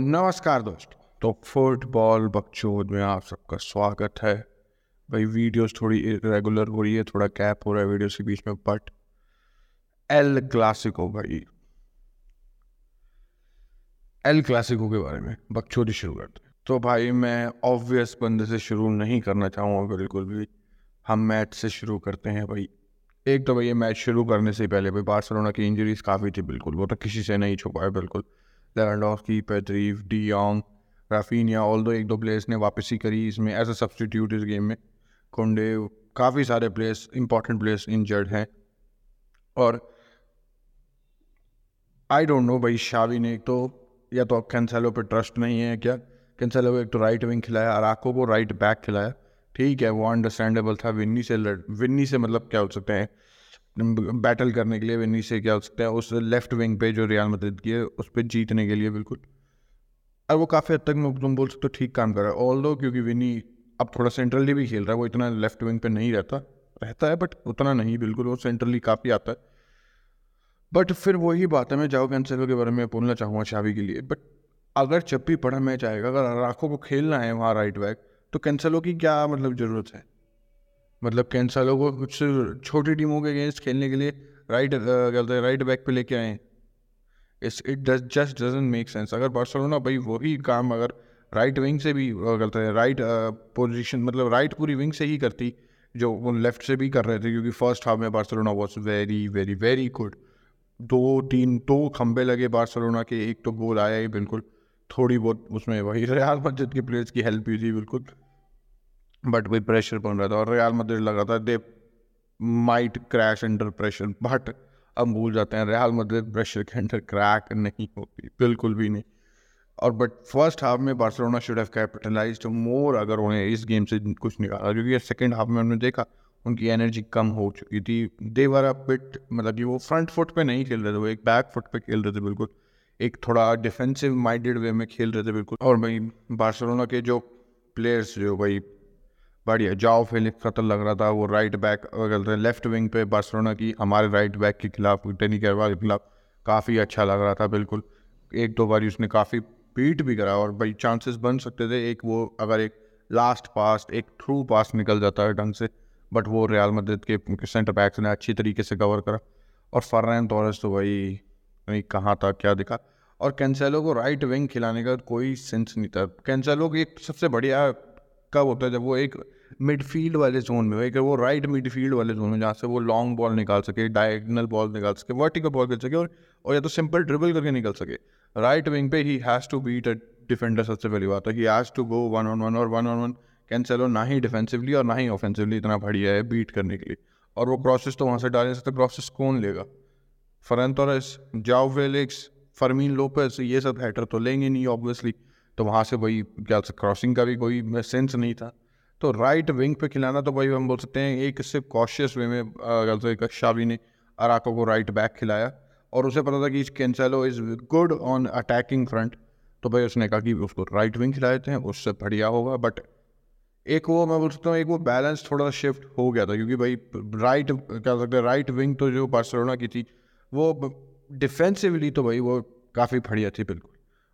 नमस्कार दोस्तों। तो फुटबॉल बकचोद में आप सबका स्वागत है। भाई वीडियोस थोड़ी इरेगुलर हो रही है, थोड़ा कैप हो रहा है वीडियोस के बीच में बट एल क्लासिको भाई। एल क्लासिको के बारे में, बकचोदी शुरू करते हैं। तो भाई, मैं ऑब्वियस बंदे से शुरू नहीं करना चाहूँगा बिल्कुल भी। हम मैच से शुरू करते हैं भाई। एक तो भाई, ये मैच शुरू करने से पहले भाई, बार्सिलोना की इंजरीज काफ़ी थी बिल्कुल। वो तो किसी से नहीं छुपा है बिल्कुल। Lewandowski Pedri de Jong Raphinha all दो एक दो प्लेयर्स ने वापसी करी इसमें एज अ सब्सटीट्यूट इस गेम में कुंडे काफ़ी सारे प्लेयर्स इंपॉर्टेंट प्लेयर्स इंजर्ड हैं। और आई डोंट नो भाई शावी ने तो या तो कैंसेलो पे ट्रस्ट नहीं है क्या? कैंसेलो को एक तो राइट विंग खिलाया अराको को राइट बैक खिलाया। ठीक है, वो अंडरस्टैंडेबल था विन्नी से लड़ विन्नी से मतलब क्या हो सकते हैं? बैटल करने के लिए विनी से क्या हो सकता है? उस लेफ़्ट विंग पे जो रियाल मदद की है, उस पर जीतने के लिए बिल्कुल। और वो काफ़ी हद तक तुम बोल सकते हो ठीक काम कर रहा है। ऑल क्योंकि विनी अब थोड़ा सेंट्रली भी खेल रहा है, वो इतना लेफ़्ट विंग पे नहीं रहता रहता है बट उतना नहीं बिल्कुल, वो सेंट्रली काफ़ी आता है। बट फिर वही बात है, मैं जाओ कैंसिलो के बारे में बोलना चाहूँगा शावी के लिए बट अगर जब भी बड़ा मैच आएगा अगर राखों को खेलना है वहाँ राइट बैक तो कैंसिलो की क्या मतलब ज़रूरत है? मतलब कैंसलो को कुछ छोटी टीमों के अगेंस्ट खेलने के लिए राइट बोलते हैं राइट बैक पे लेके आए इस it does just doesn't make sense अगर बार्सिलोना भाई वही काम अगर राइट विंग से भी करते हैं राइट पोजीशन मतलब राइट पूरी विंग से ही करती, जो वो लेफ़्ट से भी कर रहे थे, क्योंकि फ़र्स्ट हाफ़ में Barcelona was very very very good दो तीन, दो खंबे लगे बार्सिलोना के, एक तो गोल आया ही बिल्कुल। थोड़ी बहुत उसमें वही रियाल मस्जिद के प्लेयर्स की हेल्प भी थी बिल्कुल। बट वही प्रेशर बन रहा था और रियाल मद्रिद लग रहा था they might crash under pressure but अब भूल जाते हैं, रियाल मद्रिद प्रेशर के अंडर क्रैक नहीं होती, बिल्कुल भी नहीं। और बट फ़र्स्ट हाफ़ में Barcelona should have capitalize more अगर उन्हें इस गेम से कुछ निकाला, क्योंकि सेकेंड हाफ़ में उन्होंने देखा, उनकी एनर्जी कम हो चुकी थी। देवर अ बिट मतलब कि वो फ्रंट फुट पे नहीं खेल रहे थे, वो एक बैक फुट पे खेल रहे थे बिल्कुल। एक थोड़ा डिफेंसिव माइंडेड वे में खेल रहे थे बिल्कुल। और भाई बार्सिलोना के जो प्लेयर्स जो भाई बढ़िया जाओ फिलिप खतर लग रहा था। वो राइट बैक हैं लेफ़्ट विंग पे बार्सिलोना की, हमारे राइट बैक के खिलाफ टेनी कैरवाल के खिलाफ काफ़ी अच्छा लग रहा था, बिल्कुल। एक दो बारी उसने काफ़ी बीट भी करा और भाई चांसेस बन सकते थे। एक वो, अगर एक लास्ट पास एक थ्रू पास निकल जाता है ढंग से बट वो रियाल मदद के सेंटर बैक्स ने अच्छी तरीके से कवर करा। और फर्रैन तोरस तो भाई, नहीं, कहाँ था, क्या दिखा? और कैंसेलो को राइट विंग खिलाने का कोई सेंस नहीं था। कैंसेलो की एक सबसे बढ़िया कब होता है जब वो एक मिडफील्ड वाले जोन में एक वो राइट मिडफील्ड वाले जोन में जहाँ से वो लॉन्ग बॉल निकाल सके डायगनल बॉल निकाल सके वर्टिकल बॉल खेल सके और और या तो सिंपल ड्रिबल करके निकल सके। राइट विंग पे he has to beat a defender सबसे पहली बात है he has to go one on one और वन ऑन वन कैन कैंसलो ना ही डिफेंसिवली और ना ही ऑफेंसिवली इतना बढ़िया है बीट करने के लिए। और वो क्रॉसेस तो वहाँ से डाल नहीं सकते क्रॉसेस कौन लेगा? फरन तोरस जाओ वेलिक्स फरमीन लोपेस ये सब हैटर तो लेंगे नहीं ऑब्वियसली तो वहाँ से वही क्या क्रॉसिंग का भी कोई सेंस नहीं था। तो राइट विंग पे खिलाना तो भाई हम बोल सकते हैं, एक सिर्फ़ कॉशियस वे में गलत एक शावी ने अराको को राइट बैक खिलाया और उसे पता था कि इस Cancelo is good on attacking front तो भाई उसने कहा कि उसको राइट विंग खिलाए थे उससे बढ़िया होगा। बट एक वो मैं बोल सकता हूँ, एक वो बैलेंस थोड़ा शिफ्ट हो गया था, क्योंकि भाई राइट क्या सकते हैं राइट विंग तो जो बार्सिलोना की थी, वो डिफेंसिवली तो भाई वो काफ़ी बढ़िया थी, बिल्कुल।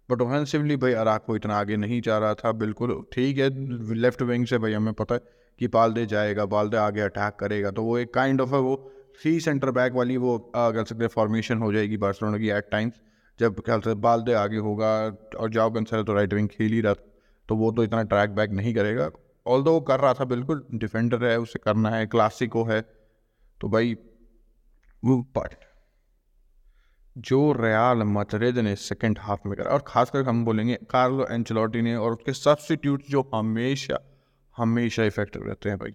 बट ऑफेंसिवली भाई, अराक को इतना आगे नहीं जा रहा था, बिल्कुल ठीक है लेफ़्ट विंग से भाई, हमें पता है कि बालदे जाएगा, बालदे आगे अटैक करेगा तो वो एक काइंड ऑफ़ है, वो थ्री सेंटर बैक वाली वो कह सकते हैं फॉर्मेशन हो जाएगी बार्सिलोना की एट टाइम्स जब क्या सकते बालदे आगे होगा और जाओ कंसर तो राइट विंग खेल ही रहा तो वो तो इतना ट्रैक बैक नहीं करेगा। ऑल वो कर रहा था, बिल्कुल डिफेंडर है, उसे करना है क्लासिको है तो भाई, वो पार्ट जो रियाल मदरिद ने सेकेंड हाफ़ में करा। और खासकर हम बोलेंगे कार्लो एंचलॉटी ने और उसके सब्सिट्यूट जो हमेशा हमेशा इफ़ेक्टिव रहते हैं भाई।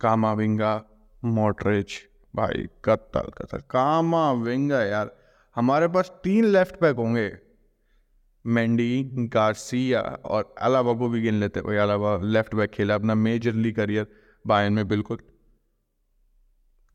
कामा विंगा मोटरिच भाई, कत्तल कत्तल। कामा विंगा यार, हमारे पास तीन लेफ़्ट बैक होंगे। मेंडी गार्सिया और अलावा को भी गिन लेते भाई, अलावा लेफ़्ट बैक खेला अपना मेजरली करियर बायन में, बिल्कुल।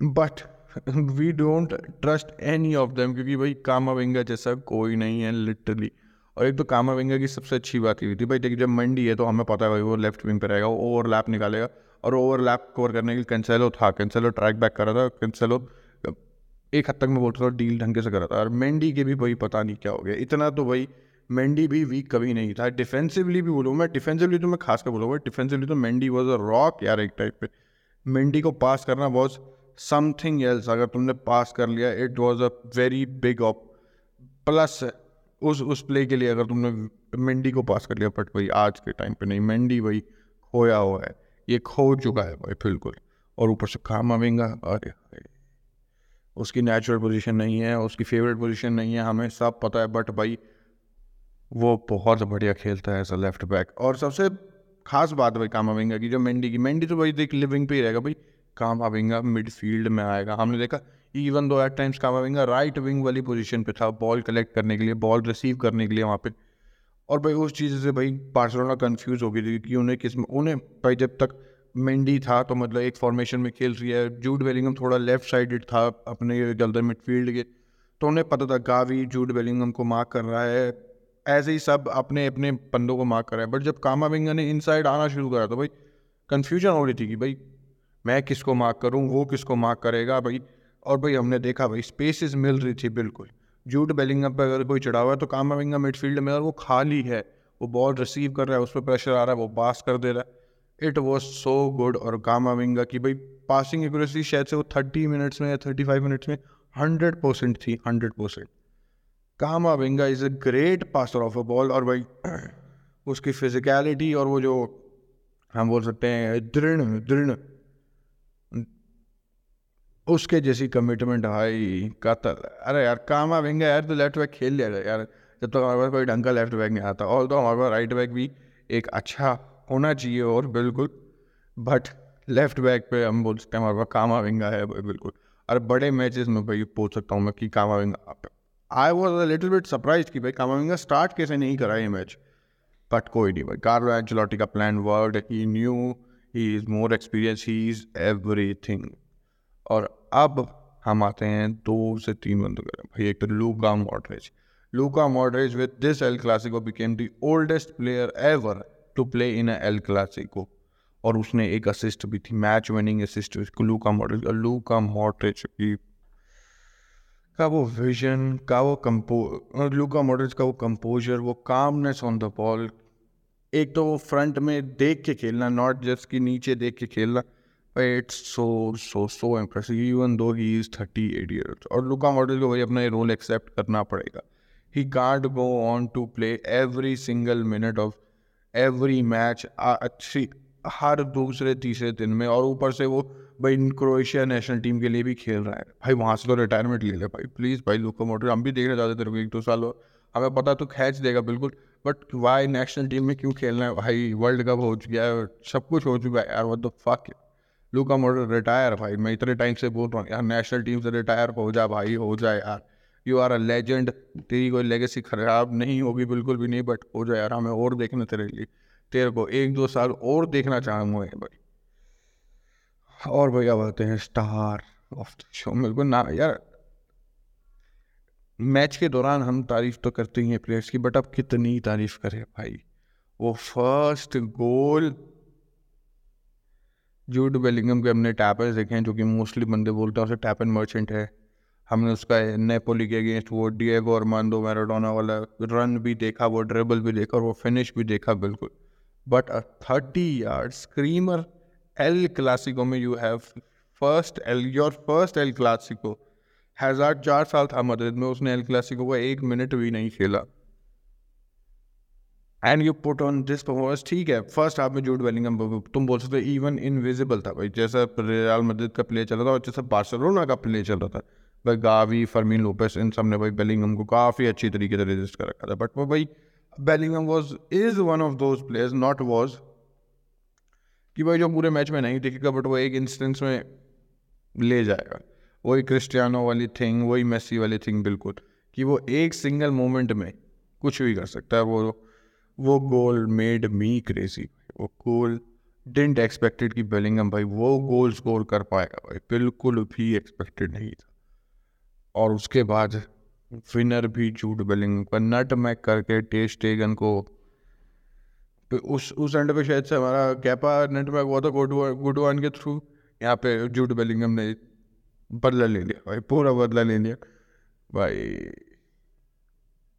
But we don't trust any of them क्योंकि भाई कामा विंगा जैसा कोई नहीं है लिटरली और एक तो कामा विंगा की सबसे अच्छी बात ये थी भाई, देखिए जब मंडी है तो हमें पता है भाई वो लेफ़्ट विंग पर रहेगा, वो ओवरलैप निकालेगा और ओवरलैप कवर करने के लिए कैंसेलो था कैंसेलो ट्रैक बैक कर रहा था कैंसेलो एक हद तक मैं बोलता था डील ढंग से कर रहा था और मेंडी के भी भाई पता नहीं क्या हो गया। इतना तो भाई मेंडी भी वीक कभी नहीं था। डिफेंसिवली भी बोलूँ मैं डिफेंसिवली तो मैं खास कर बोलूँगा डिफेंसिवली तो मेंडी वॉज़ अ रॉक यार एक टाइप पे। मेंडी को पास करना वॉज़ समथिंग एल्स अगर तुमने पास कर लिया it was a very big op plus उस उस प्ले के लिए अगर तुमने मेंडी को पास कर लिया बट भाई आज के टाइम पे नहीं मेंडी भाई खोया हुआ है, ये खो चुका है भाई, बिल्कुल। और ऊपर से काम आवेंगा अरे उसकी नेचुरल पोजीशन नहीं है, उसकी फेवरेट पोजीशन नहीं है, हमें सब पता है बट भाई वो बहुत बढ़िया खेलता है अ लेफ़्ट बैक और सबसे खास बात भाई काम आवेंगा की, जो मेंडी की मेंडी तो भाई देख लिविंग पे ही रहेगा भाई काम आवेंगा मिडफील्ड में आएगा। हमने देखा इवन दो एट टाइम्स काम आवेंगा राइट विंग वाली पोजीशन पे था बॉल कलेक्ट करने के लिए बॉल रिसीव करने के लिए वहाँ पे। और भाई उस चीज़ से भाई बार्सिलोना कंफ्यूज हो गई थी कि उन्हें किस, उन्हें भाई जब तक मेंडी था तो मतलब एक फॉर्मेशन में खेल रही है। जूड वेलिंगम थोड़ा लेफ़्ट साइडेड था अपने गलदर मिडफील्ड के। तो उन्हें पता था, गावी जूड वेलिंगम को मार्क कर रहा है। ऐसे ही सब अपने अपने पंदों को मार्क कर रहा है। बट जब कामा विंगा ने इनसाइड आना शुरू करा तो भाई कन्फ्यूज़न हो रही थी कि भाई मैं किसको मार्क करूँ, वो किसको मार्क करेगा भाई? और भाई हमने देखा भाई स्पेसिस मिल रही थी बिल्कुल। जूट बेलिंगम पर अगर कोई चढ़ा हुआ है तो कामा विंगा मिडफील्ड में, और वो खाली है, वो बॉल रिसीव कर रहा है, उस पर प्रेशर आ रहा है, वो पास कर दे रहा है। इट वॉज़ सो गुड और कामा विंगा की भाई पासिंग एक्यूरेसी शायद से वो थर्टी मिनट्स में या थर्टी फाइव मिनट्स में हंड्रेड परसेंट थी hundred percent Camavinga is a great passer of a ball और भाई उसकी फिजिकलिटी और वो जो हम बोल सकते हैं, दृढ़ दृढ़। उसके जैसी कमिटमेंट भाई, कतल। अरे यार, कामा विंगा यार तो लेफ़्ट बैक खेल लिया यार। जब तक तो हमारे पास कोई ढंग का लेफ़्ट बैक नहीं आता। और तो हमारे पास राइट बैक भी एक अच्छा होना चाहिए और, बिल्कुल। बट लेफ़्ट बैक पे हम बोल सकते हैं, हमारे पास कामा विंगा है, बिल्कुल। अरे बड़े मैचेस में भाई बोल सकता हूँ मैं कि Camavinga. I was a little bit surprise कि भाई कामा विंगा। स्टार्ट कैसे नहीं करा ये मैच बट कोई नहीं भाई। कार्लो एंचलॉटी का plan worked he. New he is more experience he is everything और अब हम आते हैं दो से तीन बंदों करें भाई, एक तो Luka Modric Luka Modric with this El Clasico became the oldest player ever to play in El Clasico और उसने एक असिस्ट भी थी मैच विनिंग असिस्ट लूका मॉडरेज और लूका मॉडरेज की। का वो विजन का वो कंपो लूका मॉडरेज का वो कंपोजर वो कामनेस ऑन द बॉल एक तो वो फ्रंट में देख के खेलना नॉट जस्ट कि नीचे देख के खेलना। It's so so so impressive even though he is thirty eight years और लुका मॉडल को भाई अपना ये रोल एक्सेप्ट करना पड़ेगा। He can't go on to play every single minute of every match अच्छी, हर दूसरे तीसरे दिन में। और ऊपर से वो भाई क्रोएशिया नेशनल टीम के लिए भी खेल रहा है। भाई वहाँ से तो रिटायरमेंट ले ले भाई प्लीज़ भाई लुका मॉडल हम भी देखना चाहते थे एक दो साल और हमें पता तो खींच देगा बिल्कुल बट वाई नेशनल टीम में क्यों खेलना है? भाई वर्ल्ड कप हो चुका है सब कुछ हो चुका है यार वो तो फक लूका मॉडल रिटायर भाई, मैं इतने टाइम से बोल रहा हूँ, यार नेशनल टीम से रिटायर हो जा भाई, हो जाए यार। यू आर अ लेजेंड तेरी कोई लेगेसी खराब नहीं होगी, बिल्कुल भी नहीं बट हो जाए यार, हमें और देखना तेरे लिए। तेरे को एक दो साल और देखना चाहूँगा भाई। और भाई अब आते हैं स्टार ऑफ़ द शो मेरे को ना यार मैच के दौरान हम तारीफ़ तो करते ही हैं प्लेयर्स की बट अब कितनी तारीफ़ करें भाई। वो फ़र्स्ट गोल जूड बेलिंगम के हमने टैपर्स देखे हैं, जो कि मोस्टली बंदे बोलते हैं, उसे टैप एंड मर्चेंट है। हमने उसका नेपोली के अगेंस्ट वो डिएगो और मांडो मैराडोना वाला रन भी देखा, वो ड्रेबल भी देखा और वो फिनिश भी देखा, बिल्कुल। But a thirty yard screamer El Clasico में you have first El your first El Clasico Hazard चार साल था मदद में, उसने एल क्लासिको को एक मिनट भी नहीं खेला। And you put on this performance ठीक है। फ़र्स्ट हाफ़ में जूड वेलिंगम तुम बोल सकते हो इवन इनविजिबल था भाई। जैसा रियाल मदद का प्ले चल रहा था और जैसा बार्सिलोना का प्ले चल रहा था। भाई गावी फर्मीन लोपेस इन सबने भाई बेलिंगम को काफ़ी अच्छी तरीके से रजिस्ट कर रखा था। बट वो भाई Bellingham was is one of those players not was कि भाई जो पूरे मैच में नहीं दिखेगा बट वो एक इंस्टेंस में ले जाएगा। वही क्रिस्टियानो वाली थिंग वही मेसी वाली थिंग बिल्कुल, कि वो एक सिंगल मोमेंट में कुछ भी कर सकता है। वो वो गोल मेड मी क्रेजी वो गोल डेंट एक्सपेक्टेड कि बेलिंगम भाई वो गोल स्कोर कर पाएगा भाई। बिल्कुल भी एक्सपेक्टेड नहीं था। और उसके बाद विनर भी जूट बेलिंगम का नट मैक करके टेस्ट टेगन को तो उस उस एंड पे शायद से हमारा कैपा नेट मैक हुआ था गुडवान के थ्रू यहाँ पे जूट बेलिंगम ने बदला ले लिया भाई, पूरा बदला ले लिया। भाई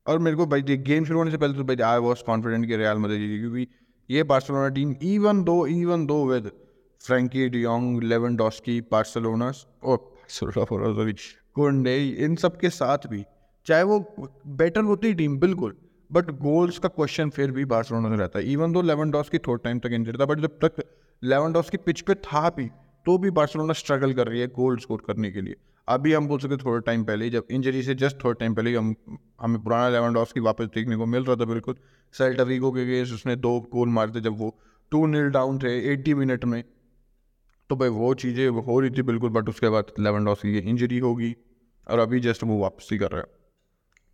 और मेरे को भाई गेम शुरू होने से पहले तो भाई आई वॉज़ कॉन्फिडेंट कि रियाल मदद जीती क्योंकि ये Barcelona team even though even though with Frenkie de Jong Lewandowski Barcelona's और कुंडे इन सब के साथ भी, चाहे वो बेटर होती टीम बिल्कुल बट गोल्स का क्वेश्चन फिर भी बार्सलोना से रहता है। इवन दो लेवन डॉस की थोड़ा टाइम तक इंजर्ड था बट जब तक लेवन डॉस की पिच पे था भी तो भी बार्सलोना स्ट्रगल कर रही है गोल स्कोर करने के लिए। अभी हम बोल सकते थोड़े टाइम पहले जब इंजरी से जस्ट थोड़े टाइम पहले हम, हमें पुराना लेवन डॉस की वापस देखने को मिल रहा था बिल्कुल। सेल्टाविगो के गेस उसने दो गोल मारते जब वो टू नील डाउन थे एट्टी मिनट में। तो भाई वो चीज़ें हो रही थी बिल्कुल बट उसके बाद लेवन डॉस की इंजरी होगी और अभी जस्ट वो वापसी कर रहा है।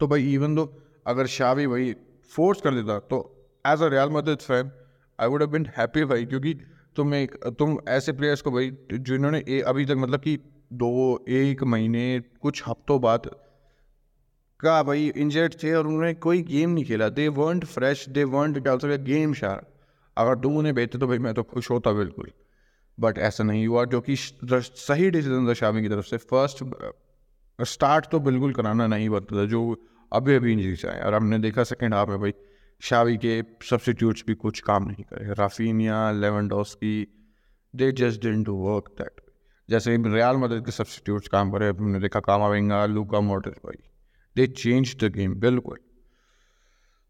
तो भाई इवन दो अगर शावी भाई फोर्स कर देता तो as a real Madrid fan I would have been happy भाई, क्योंकि तुम एक, तुम ऐसे प्लेयर्स को भाई, जिन्होंने अभी तक मतलब कि दो, एक महीने, कुछ हफ्तों बाद का भाई इंजर्ड थे और उन्होंने कोई गेम नहीं खेला। They weren't fresh they weren't also game sharp. अगर तुम उन्हें बेचते तो भाई मैं तो खुश होता बिल्कुल। बट ऐसा नहीं हुआ, जो कि सही डिसीज़न था शामी की तरफ़ से। फ़र्स्ट स्टार्ट तो बिल्कुल कराना नहीं बनता था, जो अभी अभी इंजरी से आए और हमने देखा सेकेंड हाफ़ में भाई शावी के सब्सिट्यूट्स भी कुछ काम नहीं करे। राफीनिया लेवन की they just didn't to work that जैसे रियाल मदद के सब्सिट्यूट्स काम करे, हमने देखा काम कामाविंगा लूका मोटर भाई दे चेंज द गेम बिल्कुल।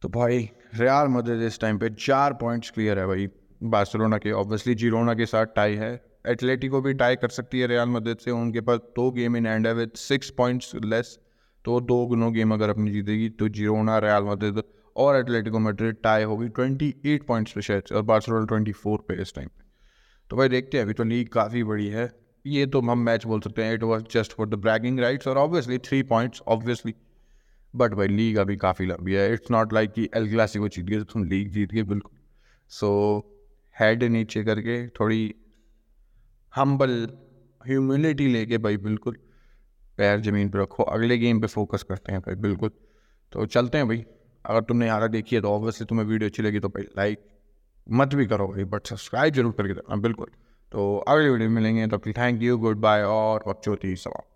तो भाई रियाल मदद इस टाइम पे चार पॉइंट्स क्लियर है भाई। बार्सिलोना के ऑब्वियसली जीरोना के साथ टाई है। एटलेटिको भी टाई कर सकती है रियाल मदद से, उनके पास दो गेम इन एंड है विद सिक्स पॉइंट्स लेस तो दो गुनों गेम अगर अपनी जीतेगी तो जीरोना रियाल मदद और एटलेटिको मेड्रिड टाई होगी ट्वेंटी एट पॉइंट्स पे शायद और बार्सिलोना ट्वेंटी फोर पे इस टाइम पे। तो भाई देखते हैं, अभी तो लीग काफ़ी बड़ी है। ये तो हम मैच बोल सकते हैं it was just for the bragging rights और obviously three points obviously but भाई लीग अभी काफ़ी लंबी है। इट्स नॉट लाइक कि एल क्लासिको जीत गए तो तुम लीग जीत गए, बिल्कुल। सो हेड नीचे करके थोड़ी हम्बल ह्यूमिलिटी लेके भाई बिल्कुल पैर ज़मीन पर रखो। अगले गेम पे फोकस करते हैं भाई, बिल्कुल। तो चलते हैं भाई। अगर तुमने यहाँ देखी है तो ऑब्वियसली तुम्हें वीडियो अच्छी लगी तो भाई लाइक मत भी करो भाई बट सब्सक्राइब ज़रूर करके देना बिल्कुल। तो अगली वीडियो मिलेंगे तब तो थैंक यू गुड बाय और बच्चों समाप्त।